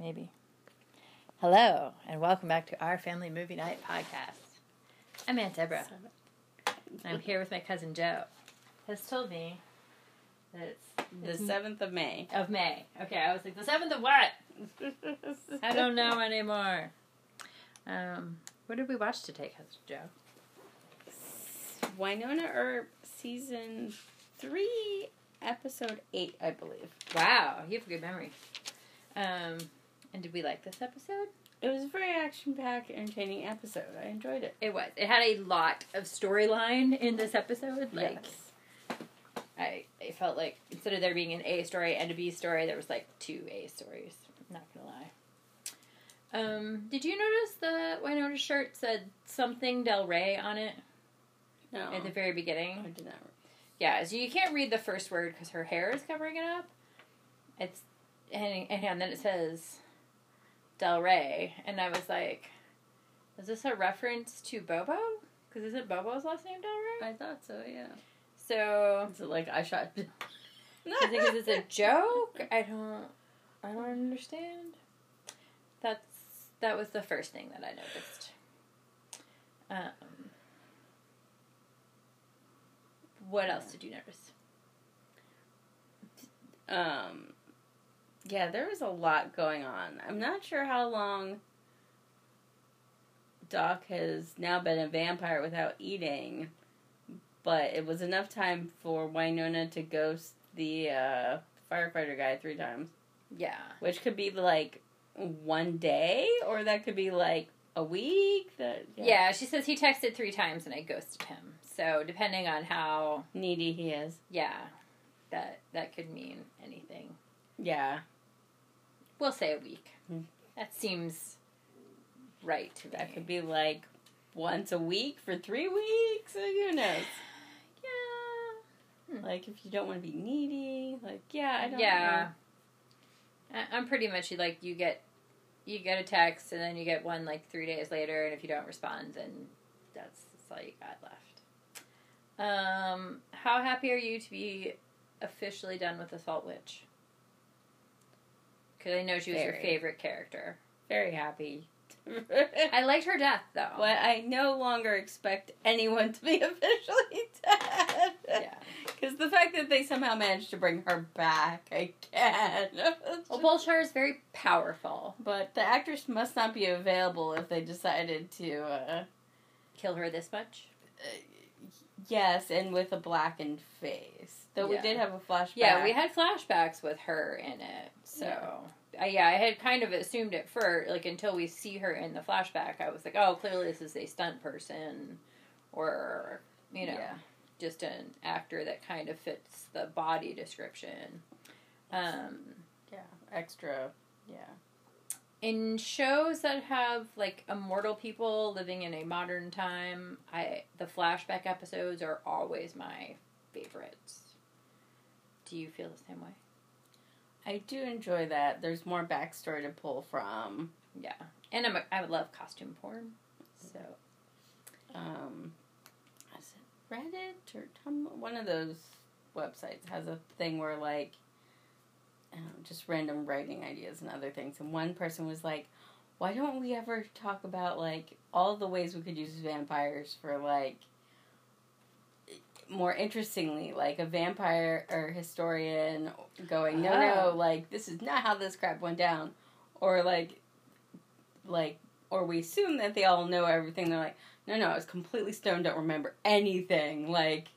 Maybe. Hello, and welcome back to our Family Movie Night podcast. I'm Aunt Deborah. I'm here with my cousin Joe. Has told me that it's The it's seventh of May. of May. Okay, I was like the seventh of what? I don't know anymore. Um, what did we watch today, cousin Joe? Wynonna Earp season three, episode eight, I believe. Wow, you have a good memory. Um, and did we like this episode? It was a very action packed, entertaining episode. I enjoyed it. It was. It had a lot of storyline in this episode. Like yes. I, I felt like instead of there being an A story and a B story, there was like two A stories. I'm not gonna lie. Um, did you notice the Wynonna shirt said something Del Rey on it No. at the very beginning? I did not. Yeah, so you can't read the first word because her hair is covering it up. It's and, and then it says Del Rey, and I was like, is this a reference to Bobo? Because isn't Bobo's last name Del Rey? I thought so, yeah. So Is it like I shot? I think it's a joke. I don't. I don't understand. That's that was the first thing that I noticed. Um, what else did you notice? Um, yeah, there was a lot going on. I'm not sure how long Doc has now been a vampire without eating, but it was enough time for Wynonna to ghost the uh, firefighter guy three times, Yeah. which could be like one day, or that could be like a week. That Yeah, she says he texted three times and I ghosted him. So depending on how, needy he is. yeah, that that could mean anything. Yeah, We'll say a week. Hmm. That seems right to that could be like once a week for three weeks. Who knows? Yeah. Like if you don't want to be needy, like yeah, I don't know. yeah. I- I'm pretty much like you get you get a text and then you get one like three days later, and if you don't respond, then that's, that's all you got left. Um, how happy are you to be officially done with the Salt Witch? Because I know she was your favorite character. Very happy. I liked her death though. but I no longer expect anyone to be officially dead. Yeah. Because the fact that they somehow managed to bring her back again. Well, Bulshar is very powerful. but the actress must not be available if they decided to. Uh, Kill her this much. Yes, and with a blackened face. Though Yeah. we did have a flashback. Yeah, we had flashbacks with her in it. So, yeah. yeah, I had kind of assumed at first, like until we see her in the flashback. I was like, oh, clearly this is a stunt person, or you know, Yeah. just an actor that kind of fits the body description. Um, Yeah, extra. Yeah. In shows that have like immortal people living in a modern time, I the flashback episodes are always my favorites. Do you feel the same way? I do enjoy that. There's more backstory to pull from. Yeah, and I'm a, I love costume porn. So Um, is it Reddit or Tumblr? One of those websites has a thing where like, Know, just random writing ideas and other things. And one person was like, "Why don't we ever talk about like all the ways we could use vampires for like." More interestingly, like a vampire or historian going, no, Oh. no, ah. like this is not how this crap went down, or like, like, or we assume that they all know everything. They're like, no, no, I was completely stoned, don't remember anything. Like,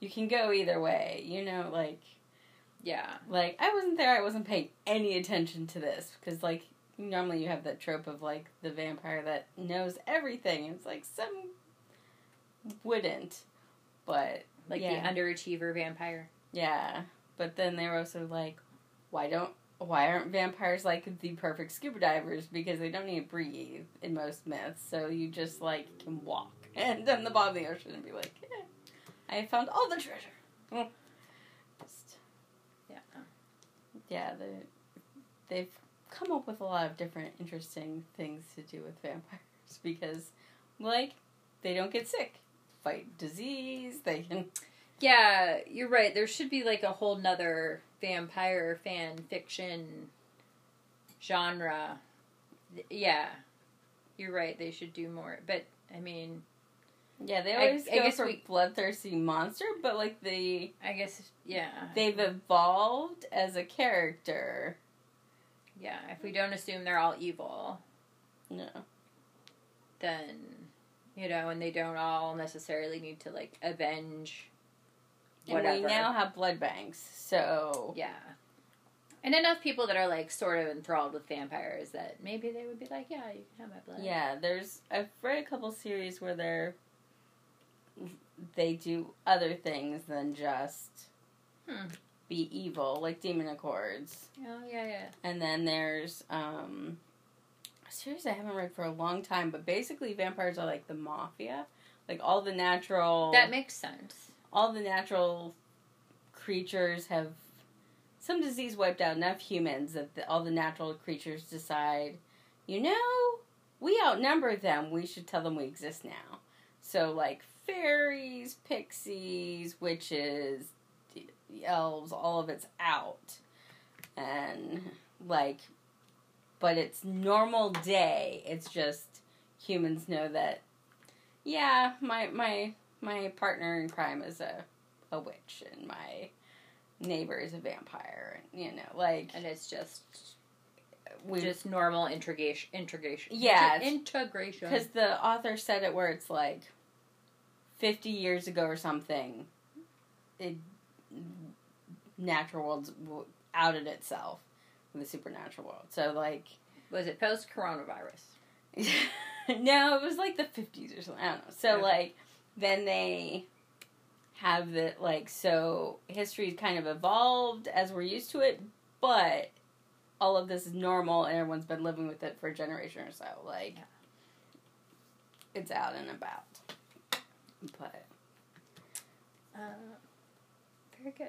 you can go either way, you know, like, yeah, like I wasn't there, I wasn't paying any attention to this because, like, normally you have that trope of like the vampire that knows everything. It's like some wouldn't, but like Yeah. the underachiever vampire. yeah. But then they were also like, why don't why aren't vampires like the perfect scuba divers? Because they don't need to breathe in most myths, so you just like can walk and then the bottom of the ocean and be like, yeah, I found all the treasure. Just Yeah, yeah, they they've come up with a lot of different interesting things to do with vampires because like they don't get sick, fight disease, they can yeah, you're right. There should be like a whole nother vampire fan fiction genre. Yeah, you're right. They should do more. But I mean, Yeah, they I- always I go guess for we- bloodthirsty monster, but like the I guess yeah. they've evolved as a character. yeah. If we don't assume they're all evil, No. then you know, and they don't all necessarily need to like avenge. And we now have blood banks, so Yeah. And enough people that are like sort of enthralled with vampires that maybe they would be like, yeah, you can have my blood. yeah, there's I've read a couple series where they're they do other things than just Hmm. be evil, like Demon Accords. Oh yeah, yeah. And then there's um a series I haven't read for a long time, but basically vampires are like the mafia. Like all the natural That makes sense. all the natural creatures have some disease wiped out enough humans that the, all the natural creatures decide, you know, we outnumber them. We should tell them we exist now. So, like fairies, pixies, witches, elves, all of it's out. And, like, but it's normal day. It's just humans know that, yeah, my, my, my partner in crime is a a witch and my neighbor is a vampire and you know like And it's just we just normal integration integration. Yeah, integration. because the author said it where it's like 50 years ago or something it natural world's outed itself in the supernatural world so like was it post coronavirus? no it was like the 50s or something i don't know so Okay. like then they have the like so history kind of evolved as we're used to it but all of this is normal and everyone's been living with it for a generation or so like Yeah. it's out and about but Uh, very good.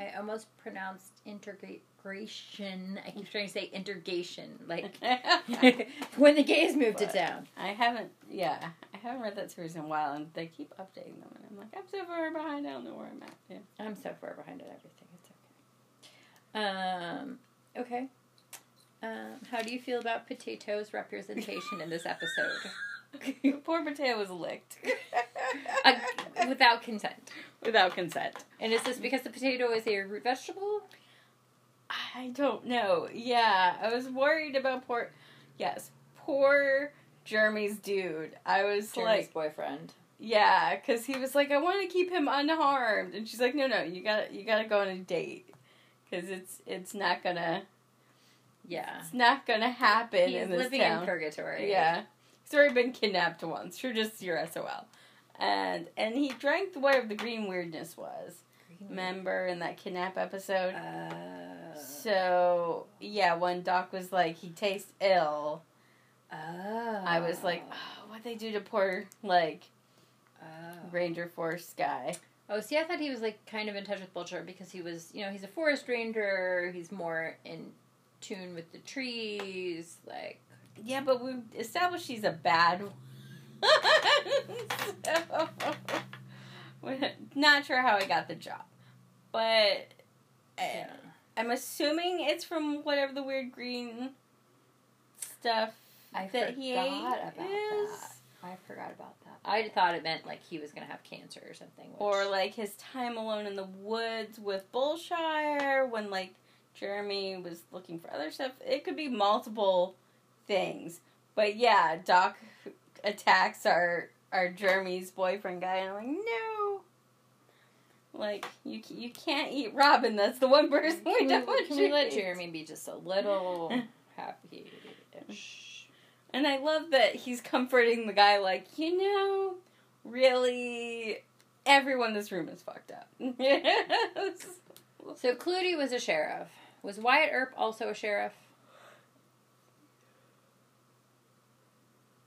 I almost pronounced integration. I keep trying to say integration, like when the gays moved to But- town. I haven't, yeah, I haven't read that series in a while, and they keep updating them, and I'm like, I'm so far behind, I don't know where I'm at. Yeah. I'm so far behind on everything. It's okay. Um. Okay. Um, how do you feel about potatoes' representation in this episode? Poor potato was licked Uh, without consent. without consent. And is this because the potato is a root vegetable? I don't know. Yeah, I was worried about poor. Yes, poor Jeremy's dude. I was Jeremy's like, boyfriend. yeah, because he was like, I want to keep him unharmed, and she's like, No, no, you gotta, you gotta go on a date, because it's, it's not gonna, Yeah. it's not gonna happen He's in this living town. in purgatory. Yeah. Already been kidnapped once. You're just your SOL. And and he drank the whatever the green weirdness was. Remember in that kidnap episode? Uh, So yeah, when Doc was like he tastes ill, oh. I was like, oh, what they do to poor like Oh. Ranger Force guy? Oh, see, I thought he was like kind of in touch with Bulshar because he was, you know, he's a forest ranger. He's more in tune with the trees. Like, Yeah, but we established he's a bad one. so, not sure how I got the job, but. Eh, yeah. I'm assuming it's from whatever the weird green stuff I that he ate about is. that. I forgot about that. I thought it meant like he was gonna have cancer or something. Which, Or like his time alone in the woods with Bulshar when like Jeremy was looking for other stuff. It could be multiple things. But yeah, Doc attacks our our Jeremy's boyfriend guy and I'm like, no. Like you you can't eat Robin. That's the one person we don't want can you we let. Jeremy be just a little happy? And I love that he's comforting the guy, like, you know, really, everyone in this room is fucked up. So Clootie was a sheriff. Was Wyatt Earp also a sheriff?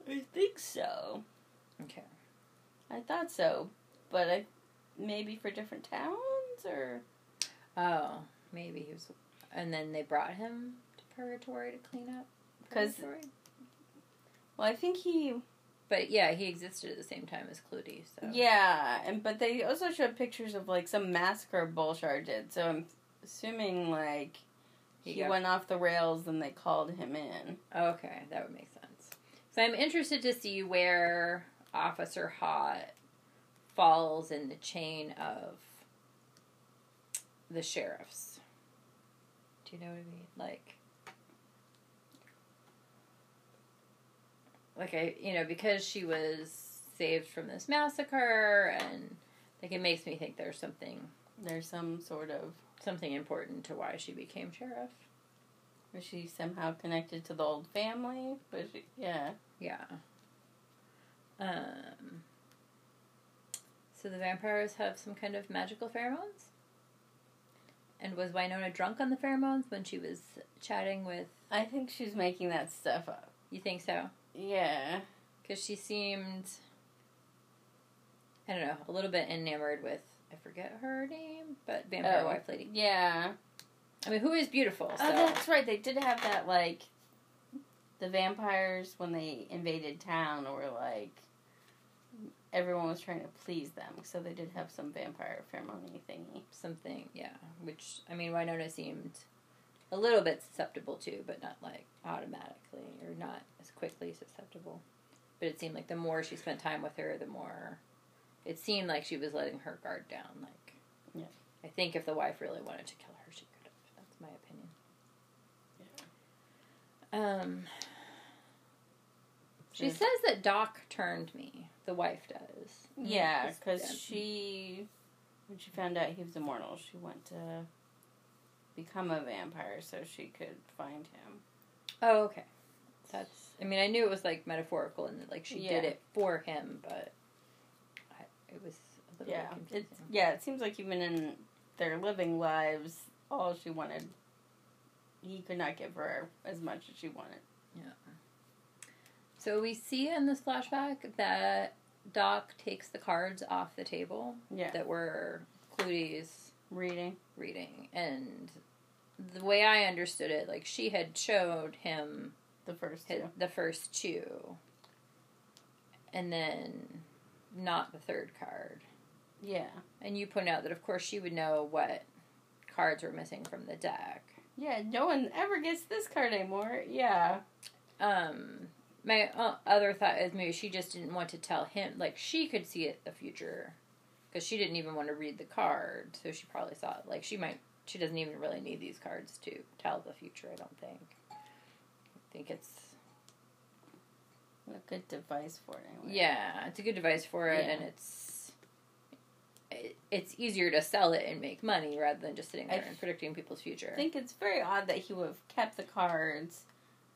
I think so. Okay. I thought so. But I, maybe for different towns, or? Oh, maybe he was. And then they brought him to Purgatory to clean up. Because. Well, I think he, But yeah, he existed at the same time as Clootie. So yeah, and but they also showed pictures of, like, some massacre Bulshar did, so I'm assuming, like, He he got- went off the rails and they called him in. Okay, that would make sense. So I'm interested to see where Officer Haught falls in the chain of the sheriffs. Do you know what I mean? Like, like I, you know, because she was saved from this massacre, and like it makes me think there's something, There's some sort of something important to why she became sheriff. Was she somehow connected to the old family? Was she, yeah. Yeah. Um. So the vampires have some kind of magical pheromones. And was Wynonna drunk on the pheromones when she was chatting with? I think she's making that stuff up. You think so? Yeah. Because she seemed, I don't know, a little bit enamored with. I forget her name, but vampire Oh. wife lady. Yeah. I mean, who is beautiful? Oh, so Oh, that's right. They did have that like the vampires when they invaded town were like everyone was trying to please them, so they did have some vampire ceremony thingy. something, yeah. Which I mean, Wynonna seemed a little bit susceptible to, but not like automatically or not as quickly susceptible. But it seemed like the more she spent time with her, the more it seemed like she was letting her guard down. Like, Yeah. I think if the wife really wanted to kill her, she could have. That's my opinion. Um. She Yeah. says that Doc turned me. The wife does. Yeah, because she when she found out he was immortal, she went to become a vampire so she could find him. Oh, okay. That's. I mean, I knew it was like metaphorical and that like she did it for him, but I, it was a little Yeah, bit confusing. it's yeah. It seems like even in their living lives, all she wanted, he could not give her as much as she wanted. Yeah. So we see in this flashback that Doc takes the cards off the table Yeah, that were Clootie's reading. reading, and the way I understood it, like she had showed him The first his, the first two, and then not the third card. Yeah. And you point out that, of course, she would know what cards were missing from the deck. Yeah, no one ever gets this card anymore. Yeah. Um, my uh, other thought is maybe she just didn't want to tell him. Like, she could see it the future. Because she didn't even want to read the card. So she probably thought, like, she might. She doesn't even really need these cards to tell the future, I don't think. I think it's. A good device for it anyway. Yeah, it's a good device for it, Yeah. and it's. It, it's easier to sell it and make money rather than just sitting I there and predicting people's future. I think it's very odd that he would have kept the cards.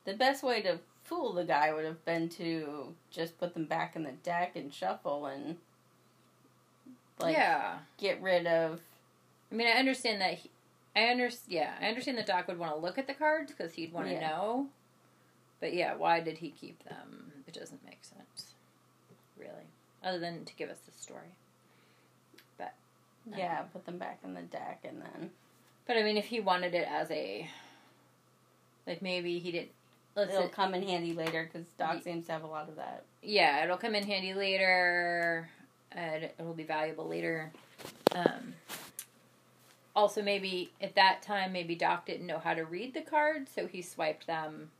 The best way to fool the guy would have been to just put them back in the deck and shuffle and like yeah. get rid of I mean, I understand that. He, I under yeah, I understand that Doc would want to look at the cards because he'd want to Yeah. know. But yeah, why did he keep them? It doesn't make sense, really. Other than to give us the story. Yeah, put them back in the deck and then But I mean, if he wanted it as a, like maybe he didn't. It'll come in handy later because Doc Ye- seems to have a lot of that. yeah, it'll come in handy later. And it'll be valuable later. Um, also, maybe at that time, maybe Doc didn't know how to read the cards, so he swiped them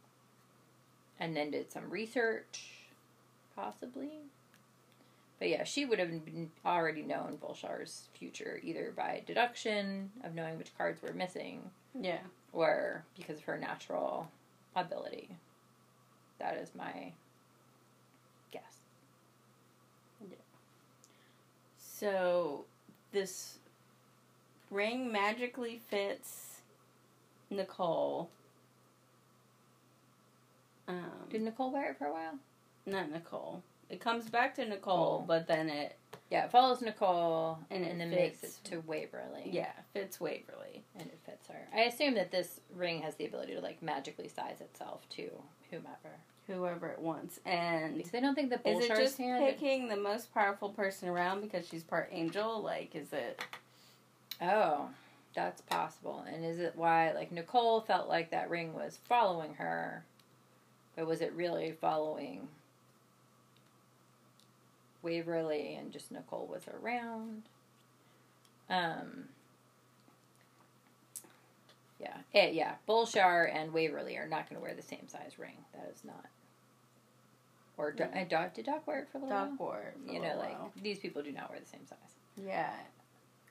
and then did some research, possibly. But yeah, she would have been already known Bulshar's future either by deduction of knowing which cards were missing Yeah. or because of her natural ability. That is my guess. So this ring magically fits Nicole. Um, Did Nicole wear it for a while? not Nicole. It comes back to Nicole, but then it Yeah, it follows Nicole And and, it then makes it to Waverly. yeah fits Waverly. And it fits her. I assume that this ring has the ability to like magically size itself to whomever. Whoever it wants, and Because I don't think the is it just picking the most powerful person around because she's part angel? Like, is it? Oh, that's possible. And is it why like Nicole felt like that ring was following her, but was it really following Waverly and just Nicole was around? Um. Yeah, eh, yeah. Bulshar and Waverly are not going to wear the same size ring. That is not. Or do, uh, Doc, did Doc wear it for a little Doc while? wore it You know, like while. these people do not wear the same size. Yeah.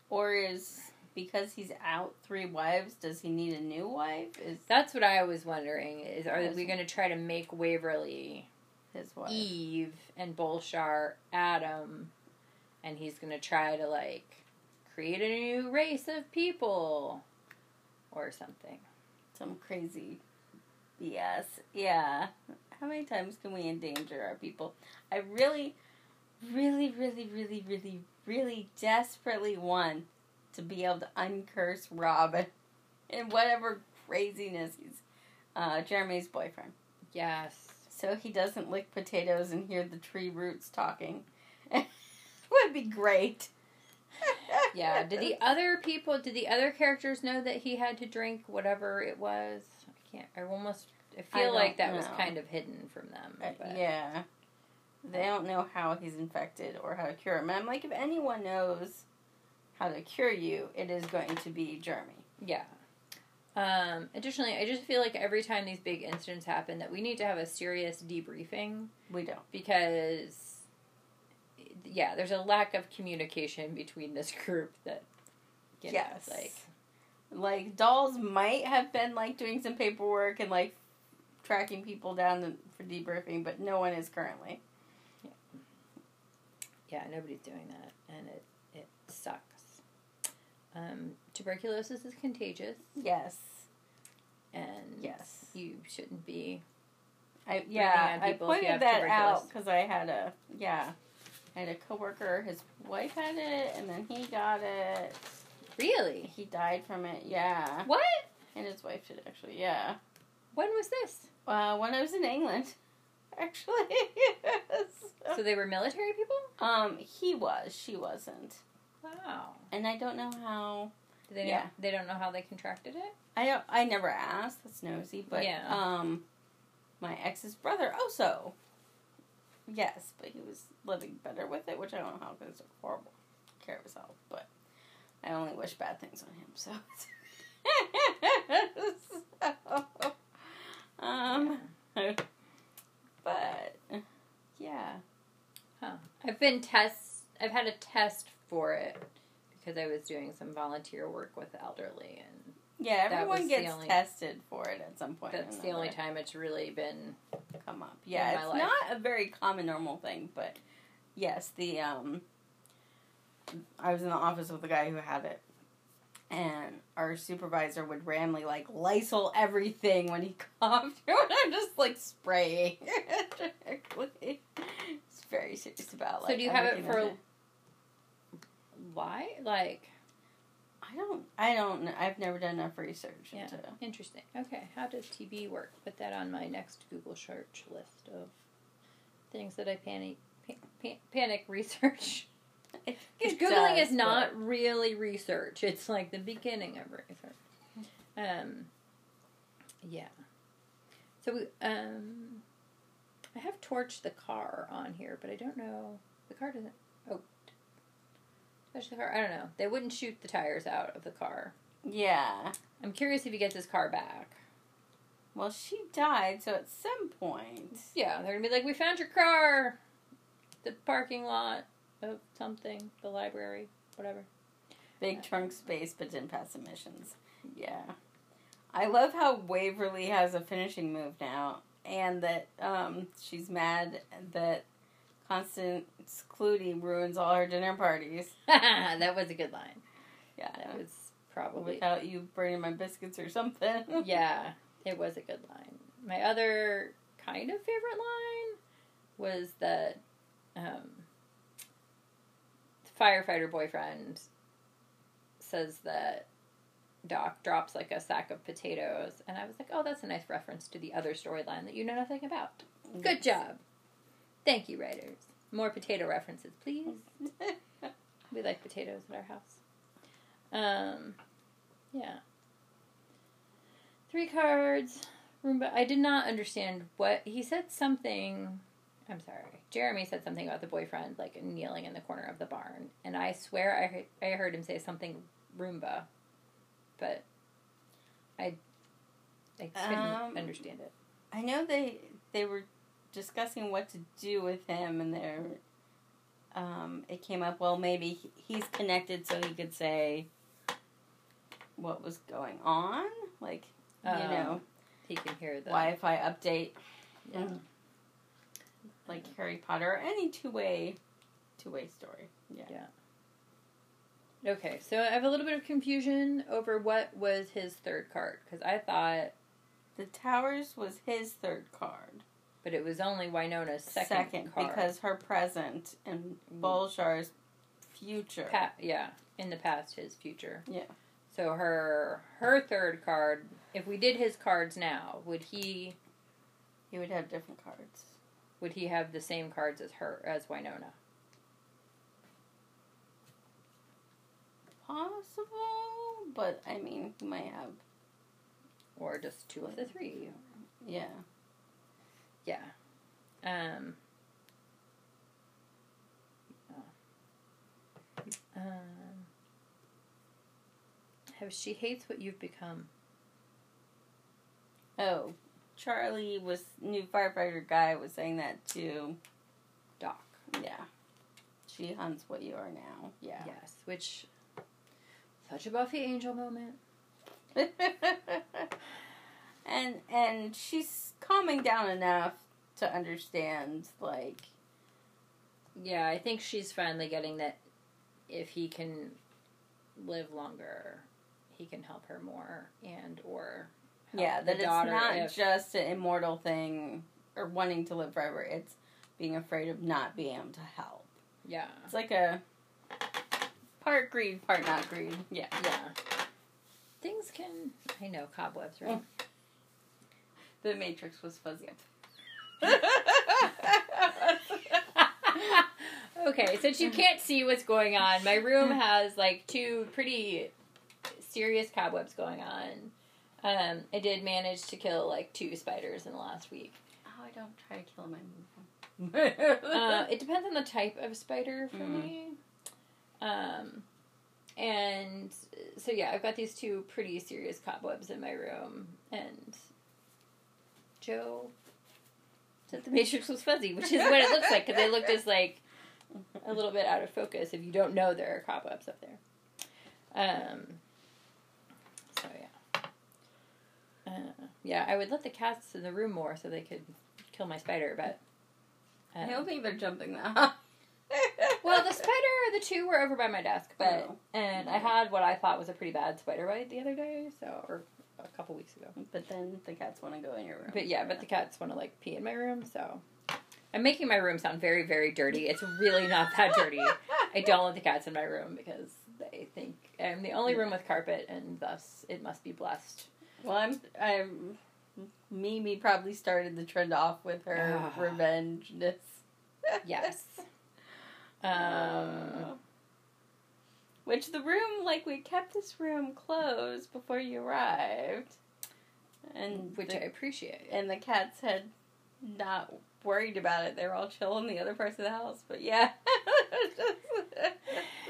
Or is because he's out three wives, does he need a new wife? Is That's what I was wondering. Is are we going to try to make Waverly his wife? Eve and Bulshar Adam, and he's going to try to like create a new race of people or something. Some crazy BS. Yeah. How many times can we endanger our people? I really, really, really, really, really, really desperately want to be able to uncurse Robin and whatever craziness he's uh, Jeremy's boyfriend. Yes. So he doesn't lick potatoes and hear the tree roots talking. Would be great. Yeah. Did the other people? Did the other characters know that he had to drink whatever it was? I can't. I almost. I I feel don't like that was kind of hidden from them. Uh, yeah. They don't know how he's infected or how to cure him. And I'm like, if anyone knows how to cure you, it is going to be Jeremy. Yeah. Um, additionally, I just feel like every time these big incidents happen, that we need to have a serious debriefing We don't. because, yeah, there's a lack of communication between this group that, you know, yes. like, like Dolls might have been like doing some paperwork and like tracking people down for debriefing, but no one is currently. yeah, nobody's doing that, and it it sucks. Um, tuberculosis is contagious, Yes. and Yes. you shouldn't be. I yeah, I pointed that out because I had a yeah, I had a coworker. His wife had it, and then he got it. Really? He died from it. Yeah, What? and his wife did actually. Yeah. When was this? Uh, when I was in England, actually. yes. So they were military people? um, he was. She wasn't, Wow. and I don't know how. They Yeah. they don't know how they contracted it? I don't. I never asked. That's nosy, but Yeah. um, my ex's brother also. Yes, but he was living better with it, which I don't know how because it's horrible care of his health. But I only wish bad things on him. So. so um, but yeah, Huh. I've been test. I've had a test for it because I was doing some volunteer work with the elderly, and yeah. Everyone gets only- tested for it at some point. that's the only time it's really been. come up. Yeah, in my it's life. not a very common normal thing, but yes, the um I was in the office with a guy who had it. And our supervisor would randomly like Lysol everything when he coughed. and I'm just like spraying. It's very serious about like So do you have it for- Why? Like, I don't I don't. I've never done enough research Yeah. into interesting. Okay, how does TB work? Put that on my next Google search list of things that I panic pa- pa- panic research. Because does, googling is but- not really research; it's like the beginning of research. Um, yeah. So we, um, I have torched the car on here, but I don't know the car doesn't. Touch the car. I don't know. They wouldn't shoot the tires out of the car. Yeah. I'm curious if he gets his car back. Well, she died, so at some point Yeah, they're gonna be like, "We found your car, the parking lot of something, the library, whatever." Big trunk space, but didn't pass emissions. Yeah. I love how Waverly has a finishing move now, and that um, she's mad that Constance Clootie ruins all her dinner parties. that was a good line. Yeah. That was probably Without you burning my biscuits or something. yeah, it was a good line. My other kind of favorite line was that um, firefighter boyfriend says that Doc drops like a sack of potatoes, and I was like, oh, that's a nice reference to the other storyline that you know nothing about. Good job. Thank you, writers. More potato references, please. We like potatoes at our house. Um, yeah. Three cards. Roomba. I did not understand what he said. Something. I'm sorry. Jeremy said something about the boyfriend like kneeling in the corner of the barn, and I swear I heard, I heard him say something Roomba, but I couldn't Um, understand it. I know they they were discussing what to do with him, and there, um, it came up. Well, maybe he's connected, so he could say what was going on, like you Um, know, He can hear the Wi-Fi update, Yeah. Mm. like Harry Potter, any two way, two way story. Yeah. Okay, so I have a little bit of confusion over what was his third card because I thought, The Towers was his third card. But it was only Wynonna's second, card. because her present and Mm. Bulshar's future. Pa- yeah, in the past, his future. Yeah. So her her third card. If we did his cards now, would he He would have different cards. would he have the same cards as her as Winona? Possible, but I mean, he might have. or just two of the three. Yeah. Yeah. Um. Um. How she hates what you've become. Oh, Charlie was new firefighter guy was saying that too. Doc. Yeah. She hunts what you are now. Yeah. Yes, which such a Buffy Angel moment. and and she's calming down enough to understand like Yeah, I think she's finally getting that if he can live longer, he can help her more and or yeah the that it's not if- just an immortal thing or wanting to live forever it's being afraid of not being able to help yeah. it's like a part greed part not greed yeah Yeah. Things can I know cobwebs, right? Mm. The matrix was fuzzy okay, since you can't see what's going on, my room has like two pretty serious cobwebs going on. Um, I did manage to kill like two spiders in the last week. oh i don't try to kill my Uh, it depends on the type of spider for Mm. me. Um, and so yeah, I've got these two pretty serious cobwebs in my room, and Joe said the Matrix was fuzzy, which is what it looks like because they look just like a little bit out of focus if you don't know there are cobwebs up there. Um. So yeah. Uh, yeah, I would let the cats in the room more so they could kill my spider, but. i um, don't think they're jumping that well, the spider, the two were over by my desk, but Oh. and I had what I thought was a pretty bad spider bite the other day, so or a couple weeks ago. but then the cats want to go in your room But yeah, but the cats want to like pee in my room, so I'm making my room sound very, very dirty. It's really not that dirty. I don't let the cats in my room because they think I'm the only room with carpet, and thus it must be blessed. Well, I'm, I'm, Mimi probably started the trend off with her Ah. revengeness. Yes. Um. Which the room, like, we kept this room closed before you arrived. And Which the, I appreciate. and the cats had not worried about it. They were all chill in the other parts of the house. But yeah.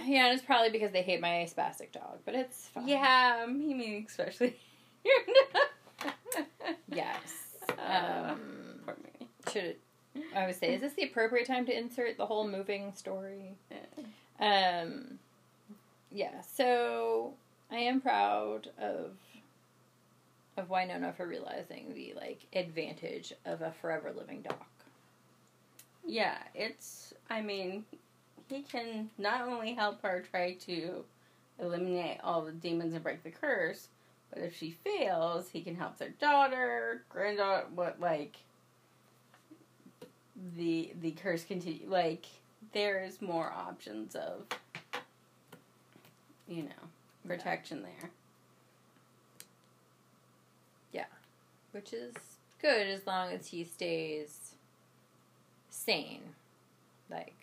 Yeah, and it's probably because they hate my spastic dog, but it's fine. yeah, Mimi especially. Yes. Uh, Um, Poor Mimi. should I would say, is this the appropriate time to insert the whole moving story? Yeah. Um, yeah. So I am proud of of Wynonna for realizing the like advantage of a forever living doc. Yeah, it's. I mean, he can not only help her try to eliminate all the demons and break the curse, but if she fails, he can help their daughter, granddaughter. What like the the curse continue? Like there's more options of you know protection there. Yeah. Which is good as long as he stays sane. Like,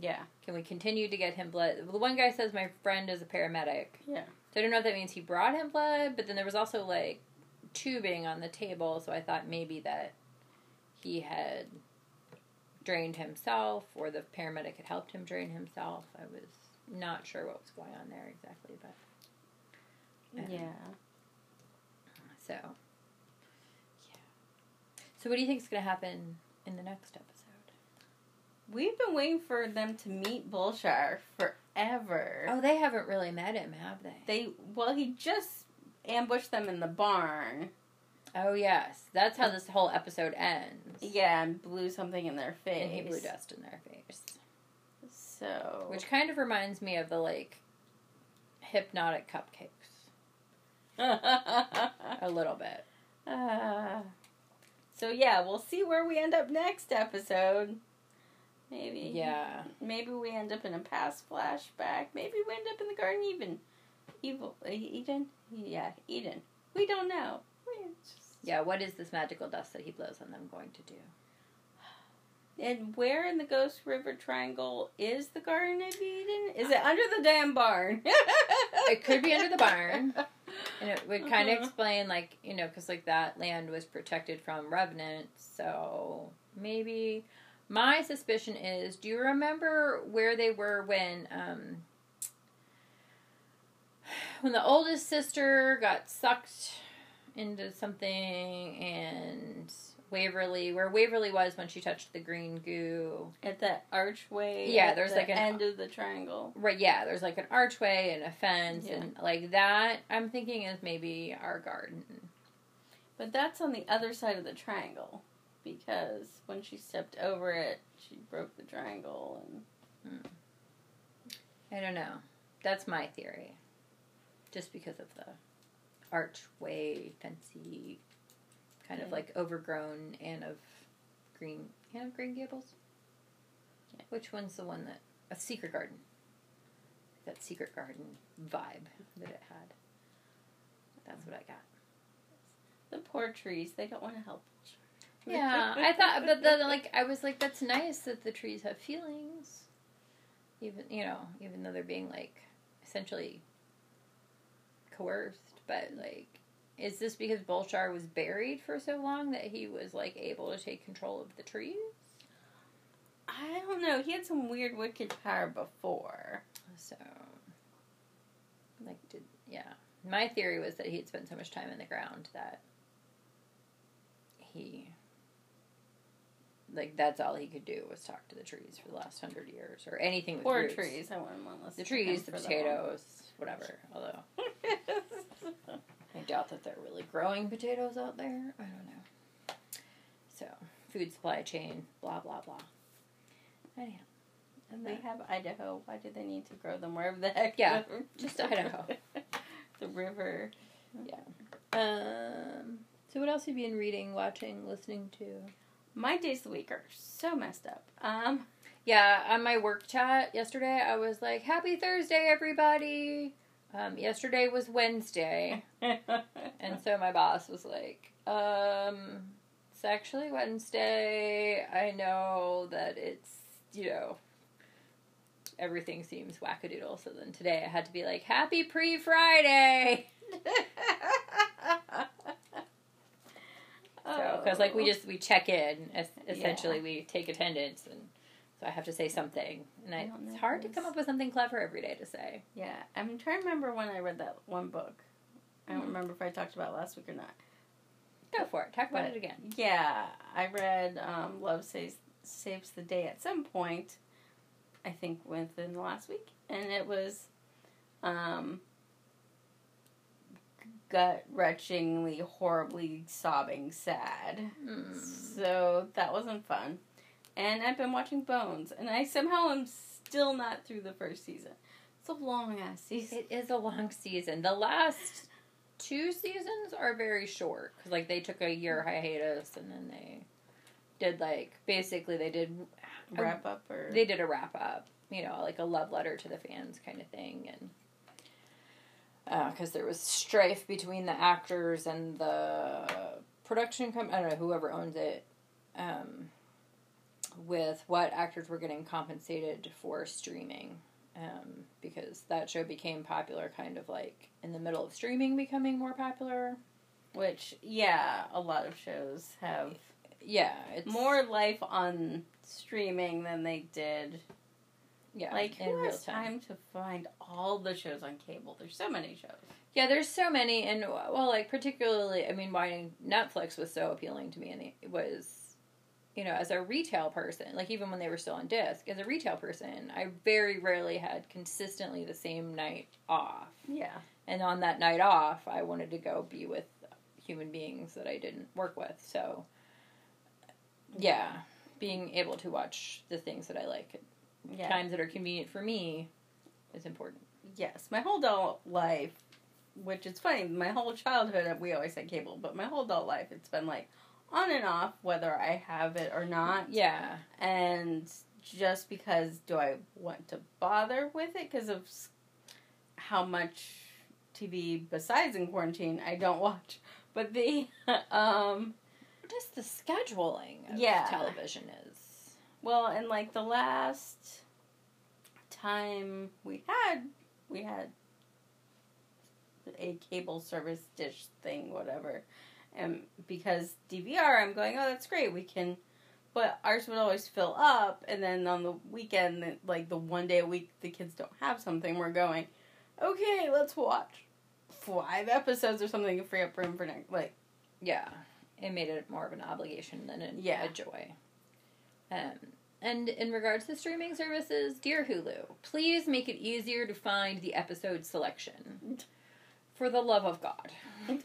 Yeah, can we continue to get him blood? The one guy says my friend is a paramedic. yeah, So I don't know if that means he brought him blood, but then there was also like tubing on the table, so I thought maybe that he had drained himself or the paramedic had helped him drain himself. I was not sure what was going on there exactly, but Um, yeah. So, yeah. So, what do you think is going to happen in the next episode? We've been waiting for them to meet Bulshar forever. Oh, they haven't really met him, have they? They well, he just ambushed them in the barn. Oh yes, that's how this whole episode ends. Yeah, and blew something in their face. and he blew dust in their face, So which kind of reminds me of the like hypnotic cupcakes a little bit. Uh, so yeah, we'll see where we end up next episode. Maybe. Yeah. Maybe we end up in a past flashback. Maybe we end up in the Garden Even. Evil uh, Eden? Yeah, Eden. We don't know. We just- Yeah, what is this magical dust that he blows on them going to do? And where in the Ghost River Triangle is the Garden of Eden? Is it under the damn barn? It could be under the barn. And it would kind of Uh-huh. explain, like, you know, because, like, that land was protected from revenants. So maybe. My suspicion is do you remember where they were when, um, when the oldest sister got sucked into something and Waverly, where Waverly was when she touched the green goo? At that archway. Yeah, at there's the like an- end of the triangle. Right, yeah, there's like an archway and a fence Yeah. and like that. I'm thinking is maybe our garden. But that's on the other side of the triangle. Because when she stepped over it, she broke the triangle and hmm. I don't know. That's my theory. Just because of the archway, fancy, kind of like overgrown and of green and of Green Gables. Yeah. Which one's the one that a secret garden? That secret garden vibe that it had. That's what I got. the poor trees, they don't want to help. Yeah, I thought, but then like I was like, that's nice that the trees have feelings, even you know, even though they're being like essentially coerced. But like, is this because Bulshar was buried for so long that he was like able to take control of the trees? I don't know. He had some weird wicked power before. So, like, did yeah? My theory was that he had spent so much time in the ground that he, like, that's all he could do was talk to the trees for the last hundred years, or anything with Poor roots. trees. I wouldn't want to listen The trees, the potatoes, whatever. Although long. I doubt that they're really growing potatoes out there. I don't know. So, food supply chain, blah blah blah. Anyhow, and they have Idaho. Why do they need to grow them wherever the heck? Yeah, just Idaho. the river. Yeah. Um. So, what else have you been reading, watching, listening to? My days of the week are so messed up. Um, Yeah, on my work chat yesterday, I was like, "Happy Thursday, everybody." Um, yesterday was Wednesday, and so my boss was like, um, "It's actually Wednesday. I know that it's you know." Everything seems wackadoodle. So then today I had to be like, "Happy pre Friday," so because like we just we check in. es- Essentially, we take attendance, and so I have to say something, and I I, it's hard to come up with something clever every day to say. yeah, I'm trying to remember when I read that one book. I don't Hmm. remember if I talked about it last week or not. Go for it. Talk about it again. Yeah, I read um, Love Saves Saves the Day at some point. I think within the last week, and it was um, gut wrenchingly, horribly sobbing sad. Mm. So that wasn't fun. And I've been watching Bones, and I somehow am still not through the first season. It's a long ass season. It is a long season. The last two seasons are very short because like they took a year hiatus and then they did like basically they did Wrap up or they did a wrap up, you know, like a love letter to the fans kind of thing, and because there was strife between the actors and the production company, I don't know whoever owns it, um, with what actors were getting compensated for streaming, um, because that show became popular, kind of like in the middle of streaming becoming more popular. which yeah, a lot of shows have Yeah, it's more life on streaming than they did. yeah, Like in real time. time to find all the shows on cable? There's so many shows. Yeah, there's so many, and well, like particularly, I mean, why Netflix was so appealing to me, and it was, you know, as a retail person, like even when they were still on disc, as a retail person, I very rarely had consistently the same night off, Yeah. and on that night off, I wanted to go be with human beings that I didn't work with, so yeah, being able to watch the things that I like at Yeah. times that are convenient for me is important. Yes. My whole adult life, which is funny, my whole childhood we always had cable, but my whole adult life it's been like on and off whether I have it or not. Yeah, And just because do I want to bother with it because of how much TV besides in quarantine I don't watch. But the um just the scheduling of Yeah. television is Well, and like the last time we had, we had a cable service dish thing, whatever. And because DVR, I'm going, oh, that's great. We can, but ours would always fill up. And then on the weekend, like the one day a week, the kids don't have something, we're going, okay, let's watch five episodes or something to free up room for next. Like, yeah. It made it more of an obligation than a, Yeah. a joy. Um, and in regards to streaming services, dear Hulu, please make it easier to find the episode selection. For the love of God.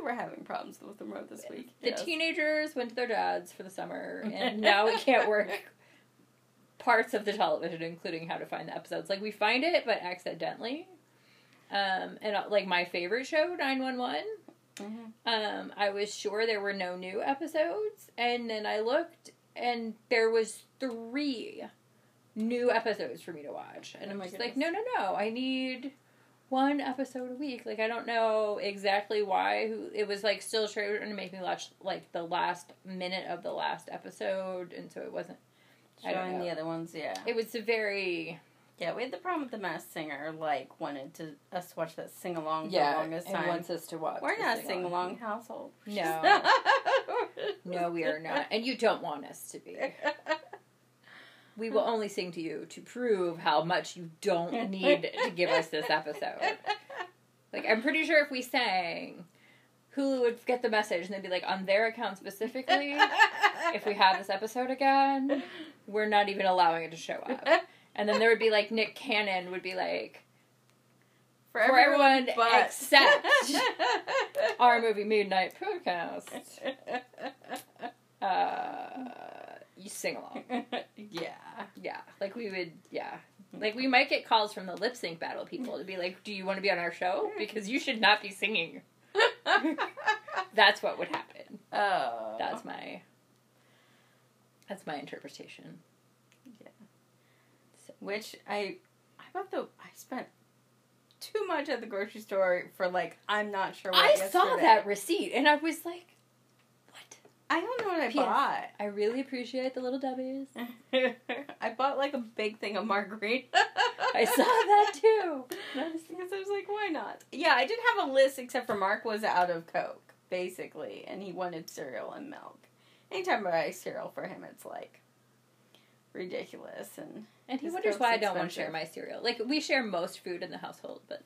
we were having problems with the remote this week. The yes. teenagers went to their dads for the summer, and now we can't work parts of the television, including how to find the episodes. Like we find it, but accidentally. Um, and uh, like my favorite show, Nine One One. Mhm. Um, I was sure there were no new episodes, and then I looked, and there was three new episodes for me to watch, and Oh I'm just like, no, no, no, I need one episode a week. Like I don't know exactly why. Who it was like still trying to make me watch like the last minute of the last episode, and so it wasn't. I don't Showing the other ones, yeah. It was a very Yeah, we had the problem with the Masked Singer, like, wanted to us to watch that sing along for yeah, the longest time. wants us to watch. We're not a sing along household. No. No, we are not, and you don't want us to be. We will only sing to you to prove how much you don't need to give us this episode. Like, I'm pretty sure if we sang, Hulu would get the message and they'd be like, on their account specifically, if we have this episode again, we're not even allowing it to show up. And then there would be like Nick Cannon would be like, for, For everyone except our movie Midnight podcast. Uh, you sing along. yeah. Yeah, like we would, yeah. Like we might get calls from the lip sync battle people to be like, "Do you want to be on our show? Because you should not be singing." That's what would happen. oh. That's my. That's my interpretation. Yeah. So, Which I, I bought the, I spent too much at the grocery store for, like, I'm not sure what I saw that receipt and I was like? I don't know what I P.S. bought. I really appreciate the little W's. I bought like a big thing of margarita. I saw that too. Because I was like, why not? Yeah, I didn't have a list except for Mark was out of Coke, basically, and he wanted cereal and milk. Anytime I buy cereal for him, it's like ridiculous. And And he wonders why I don't want to share my cereal. Like we share most food in the household, but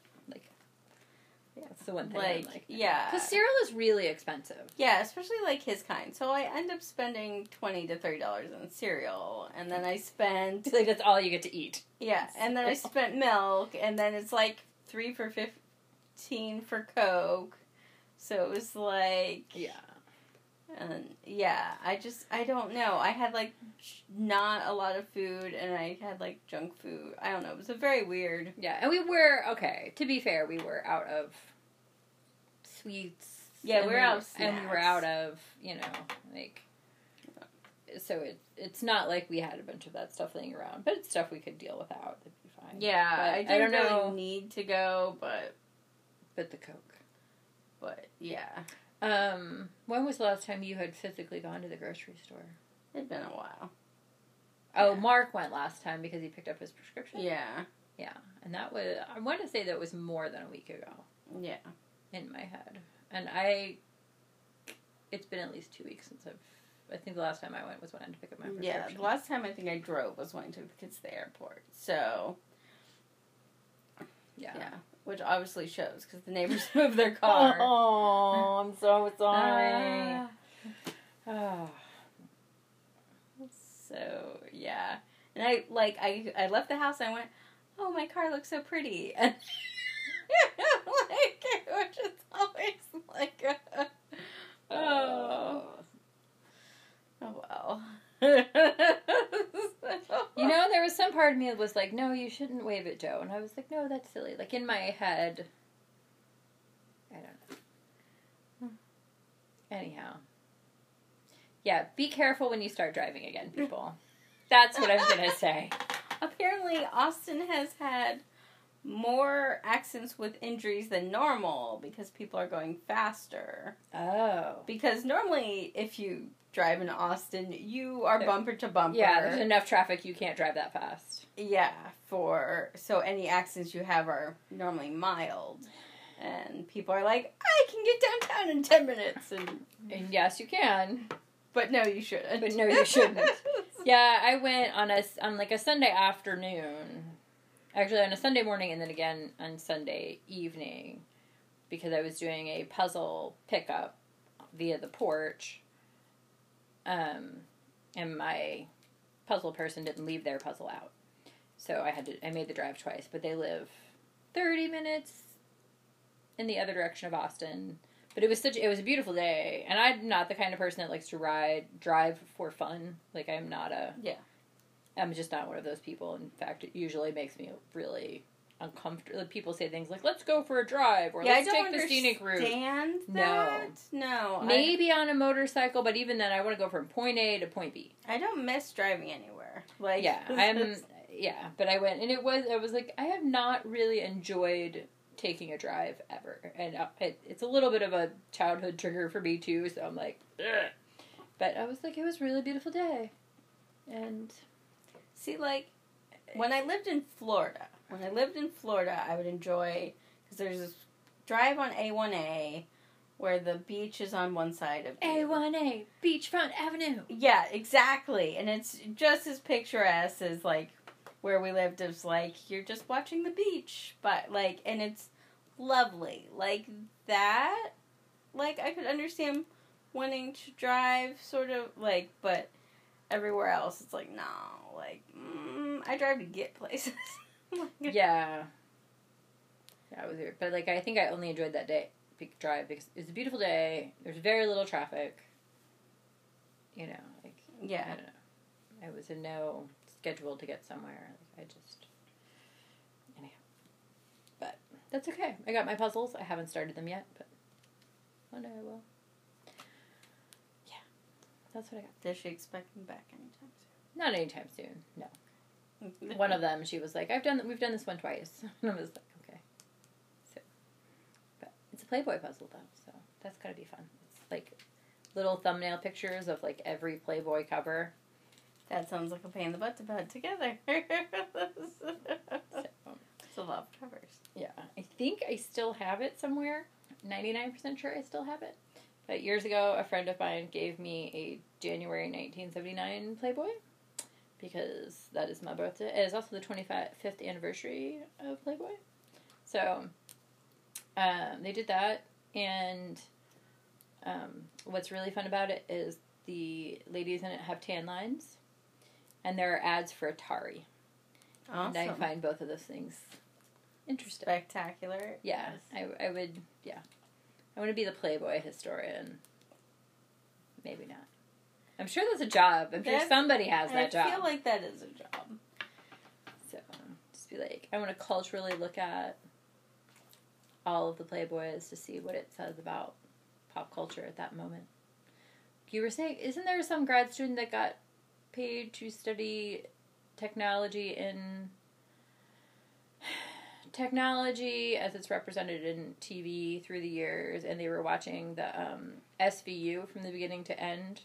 that's the one thing. like, I'm like, yeah, because cereal is really expensive. yeah, especially like his kind. So I end up spending twenty to thirty dollars on cereal, and then I spend Like that's all you get to eat. Yeah, and then I spent milk, and then it's like three for fifteen for Coke. So it was like, Yeah. and yeah, I just I don't know. I had like not a lot of food, and I had like junk food. I don't know. It was a very weird. Yeah, and we were okay. To be fair, we were out of Yeah, we're out of and we were out of you know like. So it it's not like we had a bunch of that stuff laying around, but it's stuff we could deal without. It'd be fine. Yeah, But I I didn't don't really know. need to go, but But the Coke. but yeah, Um, when was the last time you had physically gone to the grocery store? it'd been a while. Oh, Yeah. Mark went last time because he picked up his prescription. Yeah, Yeah, and that was I want to say that was more than a week ago yeah. In my head, and I. It's been at least two weeks since I've. I think the last time I went was when I had to pick up my prescription. Yeah, the last time I think I drove was when I took the kids to the airport. So yeah. yeah, which obviously shows because the neighbors moved their car. Oh, I'm so sorry. Ah. So yeah, and I like I I left the house and I went, oh my car looks so pretty, and like it was just always like, a, oh, oh well. You know, there was some part of me that was like, no, you shouldn't wave at Joe. And I was like, no, that's silly. Like, in my head, I don't know. Hmm. Anyhow. Yeah, be careful when you start driving again, people. That's what I'm to say. Apparently, Austin has had more accidents with injuries than normal because people are going faster. Oh. Because normally, if you drive in Austin, you are bumper to bumper. Yeah, there's enough traffic, you can't drive that fast. Yeah, for so any accidents you have are normally mild, and people are like, I can get downtown in ten minutes, and And yes, you can. but no, you shouldn't. But no, you shouldn't. Yeah, I went on a on like a Sunday afternoon, actually on a Sunday morning, and then again on Sunday evening, because I was doing a puzzle pickup via the porch. Um, and my puzzle person didn't leave their puzzle out, so I had to. I made the drive twice, but they live thirty minutes in the other direction of Austin. But it was such it was a beautiful day, and I'm not the kind of person that likes to ride drive for fun. Like I'm not a Yeah. I'm just not one of those people. In fact, it usually makes me really uncomfortable. People say things like "Let's go for a drive" or yeah, "Let's take the scenic route." understand No. that. No, I- Maybe on a motorcycle, but even then, I want to go from point A to point B. I don't miss driving anywhere. Like Yeah, I'm. Yeah, but I went, and it was. I was like, I have not really enjoyed taking a drive ever, and uh, it, it's a little bit of a childhood trigger for me too. So I'm like, Ugh. but I was like, it was a really beautiful day, and See, like when I lived in Florida, when I lived in Florida, I would enjoy because there's this drive on A1A where the beach is on one side of you. A1A Beachfront Avenue. Yeah, exactly, and it's just as picturesque as like where we lived. It's like you're just watching the beach, but like, and it's lovely, like that. Like I could understand wanting to drive, sort of like, but everywhere else, it's like no, like I drive to get places. Yeah. Yeah, it was weird. But like I think I only enjoyed that day drive because it was a beautiful day. There's very little traffic. You know, like yeah. I don't know. I was in no schedule to get somewhere. Like, I just anyhow. But that's okay. I got my puzzles. I haven't started them yet, but one day I will. Yeah. That's what I got. Does she expect me back anytime soon? Not anytime soon. No. One of them she was like i've done we've done this one twice. And i was like okay. So but it's a playboy puzzle though so that's gotta be fun. It's like little thumbnail pictures of like every playboy cover. That sounds like a pain in the butt to put together. so it's a lot of covers. yeah i think i still have it somewhere. 99% sure i still have it. But years ago a friend of mine gave me a january 1979 playboy because that is my birthday. It is also the 25th anniversary of playboy. So um, they did that. And um, what's really fun about it is the ladies in it have tan lines and there are ads for atari. Awesome. and i find both of those things interesting. Spectacular. yeah Yes. I, I would yeah. I want to be the playboy historian. Maybe not i'm sure that's a job i'm sure That's- somebody has that job. I job feel like that is a job. So just be like, I want to culturally look at all of the Playboys to see what it says about pop culture at that moment. You were saying, isn't there some grad student that got paid to study technology in technology as it's represented in TV through the years, and they were watching the um, SVU from the beginning to end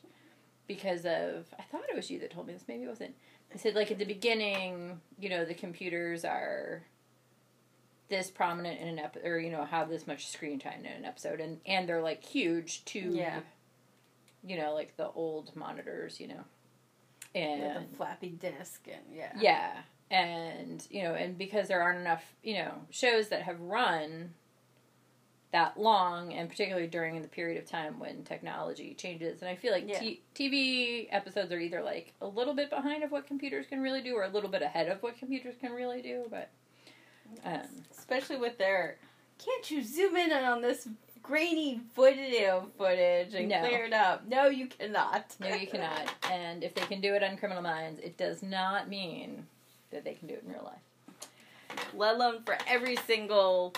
because of I thought it was you that told me this, maybe it wasn't. I said like at the beginning, you know, the computers are this prominent in an episode, or you know, have this much screen time in an episode, and and they're like huge to, Yeah. you know, like the old monitors, you know, and a flappy disc and yeah. yeah, and you know, and because there aren't enough you know shows that have run that long, and particularly during the period of time when technology changes, and I feel like Yeah. t- TV episodes are either like a little bit behind of what computers can really do, or a little bit ahead of what computers can really do, but. Um, Especially with their, can't you zoom in on this grainy video footage and No. clear it up? No, you cannot. No, you cannot. And if they can do it on Criminal Minds, it does not mean that they can do it in real life. Let alone for every single,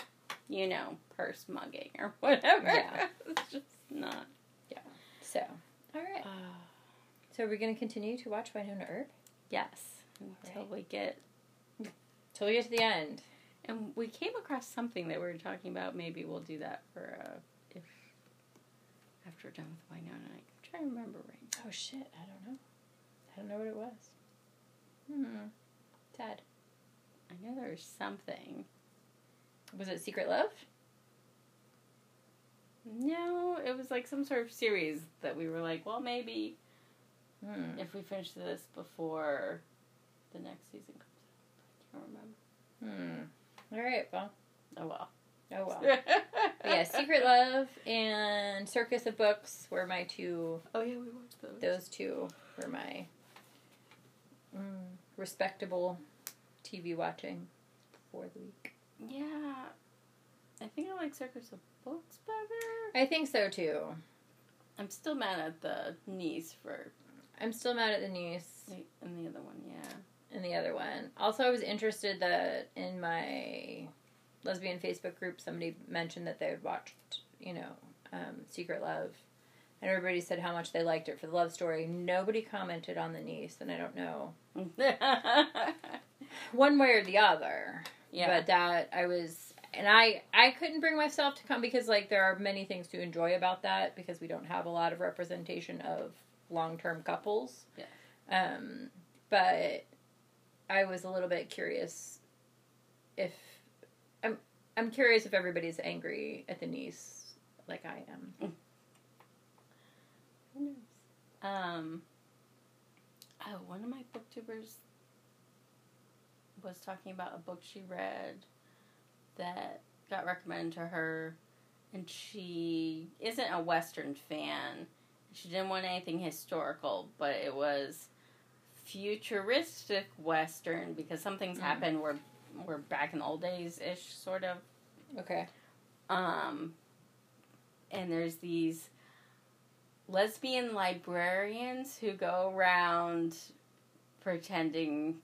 you know, purse mugging or whatever. Yeah. it's just not. Yeah. So, all right. So, are we going to continue to watch Wynonna Earp yes. Until we get. till we get to the end? And we came across something that we were talking about. Maybe we'll do that for uh, if after we're done with Wynonna. I'm trying to remember right now. Oh shit! I don't know. I don't know what it was. Hmm. Sad. I know there was something. Was it Secret Love? No, it was like some sort of series that we were like, well, maybe Hmm. if we finish this before the next season comes out. I can't remember. Hmm. All right. Well. Oh well. Oh well. Yeah, Secret Love and Circus of Books were my two Oh yeah, we watched those. those two were my mm, respectable TV watching for the week. Yeah, I think I like Circus of Books better. I think so too. I'm still mad at the niece for I'm still mad at the niece and the other one. Yeah. and the other one. Also, I was interested that in my lesbian Facebook group, somebody mentioned that they had watched, you know, um, Secret Love. And everybody said how much they liked it for the love story. Nobody commented on the niece, and I don't know one way or the other. Yeah. But that I was, and I I couldn't bring myself to come because like there are many things to enjoy about that because we don't have a lot of representation of long term couples. Yeah. Um, but I was a little bit curious if I'm I'm curious if everybody's angry at the niece like I am. Who knows? Um. Oh, one of my booktubers was talking about a book she read that got recommended to her, and she isn't a Western fan. She didn't want anything historical, but it was futuristic Western because some things Mm. happened were were back in the old days ish, sort of. Okay. Um, and there's these lesbian librarians who go around pretending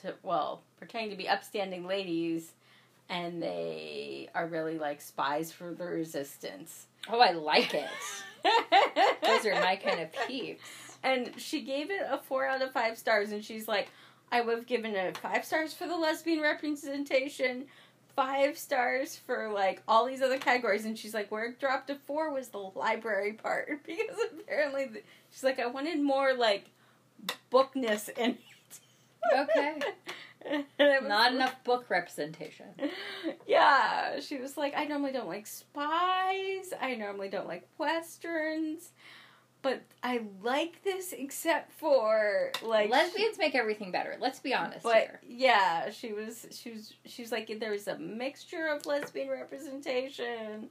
to, well, pretending to be upstanding ladies, and they are really like spies for the resistance. Oh, I like it. Those are my kind of peeps. And she gave it a four out of five stars, and she's like, I would have given it five stars for the lesbian representation, five stars for like all these other categories, and she's like, where it dropped to four was the library part because apparently the, she's like, I wanted more like bookness in Okay. it. And it was Not like- enough book representation. Yeah, she was like, I normally don't like spies. I normally don't like westerns. But I like this except for like Lesbians make everything better. Let's be honest But here. yeah, she was she was she was like there's a mixture of lesbian representation.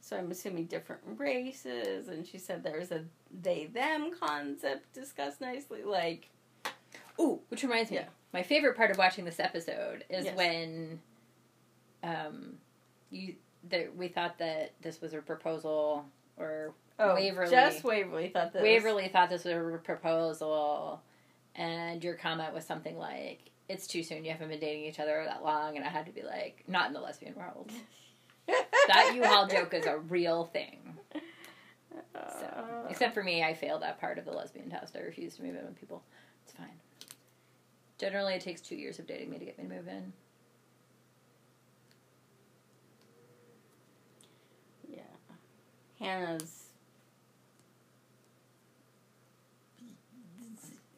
So I'm assuming different races and she said there's a they them concept discussed nicely like Ooh, which reminds me, Yeah. my favorite part of watching this episode is Yes. when, um, you that we thought that this was a proposal, or oh Waverly. just Waverly thought this Waverly thought this was a proposal, and your comment was something like, "It's too soon. You haven't been dating each other that long," and I had to be like, "Not in the lesbian world. that U-Haul joke is a real thing." So, Uh, except for me, I failed that part of the lesbian test. I refuse to move in with people. It's fine. Generally, it takes two years of dating me to get me to move in. Yeah. Hannah's.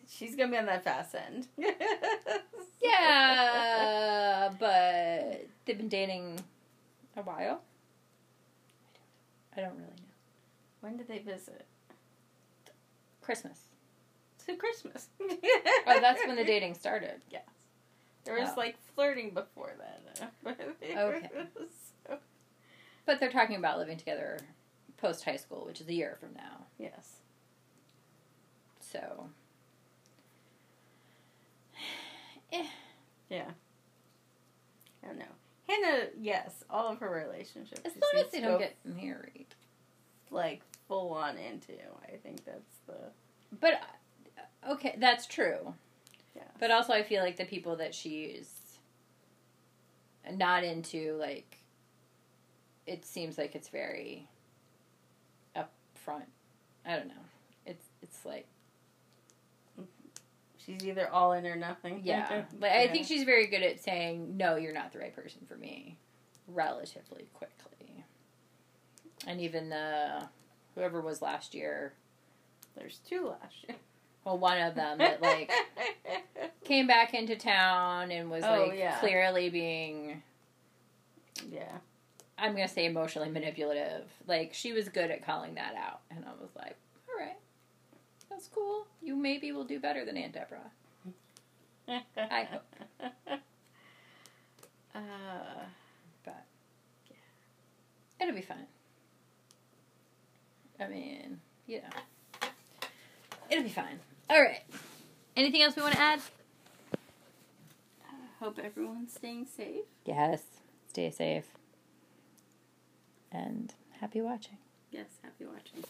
She's gonna be on that fast end. Yeah, but they've been dating a while. I don't really know. When did they visit? Christmas. To Christmas. Oh, that's when the dating started. Yes. There was Oh. like flirting before that. Okay. So, But they're talking about living together post high school, which is a year from now. yes. So. Eh. Yeah. I don't know. Hannah, yes, all of her relationships. As long as they don't get married. like full on into. I think that's the But, okay, that's true. yeah. But also, I feel like the people that she's not into, like, it seems like it's very upfront. I don't know. It's it's like mm-hmm. She's either all in or nothing. yeah, like I Yeah. think she's very good at saying no, you're not the right person for me, relatively quickly. And even the whoever was last year, There's two last year. well, one of them that like came back into town and was Oh, like yeah. clearly being yeah. I'm gonna say emotionally manipulative. Like she was good at calling that out, and I was like, all right, that's cool. You maybe will do better than Aunt Deborah. I hope. Uh, But yeah, it'll be fine. I mean, you know, it'll be fine. All right. Anything else we want to add? I hope everyone's staying safe. Yes. Stay safe. And happy watching. Yes, happy watching.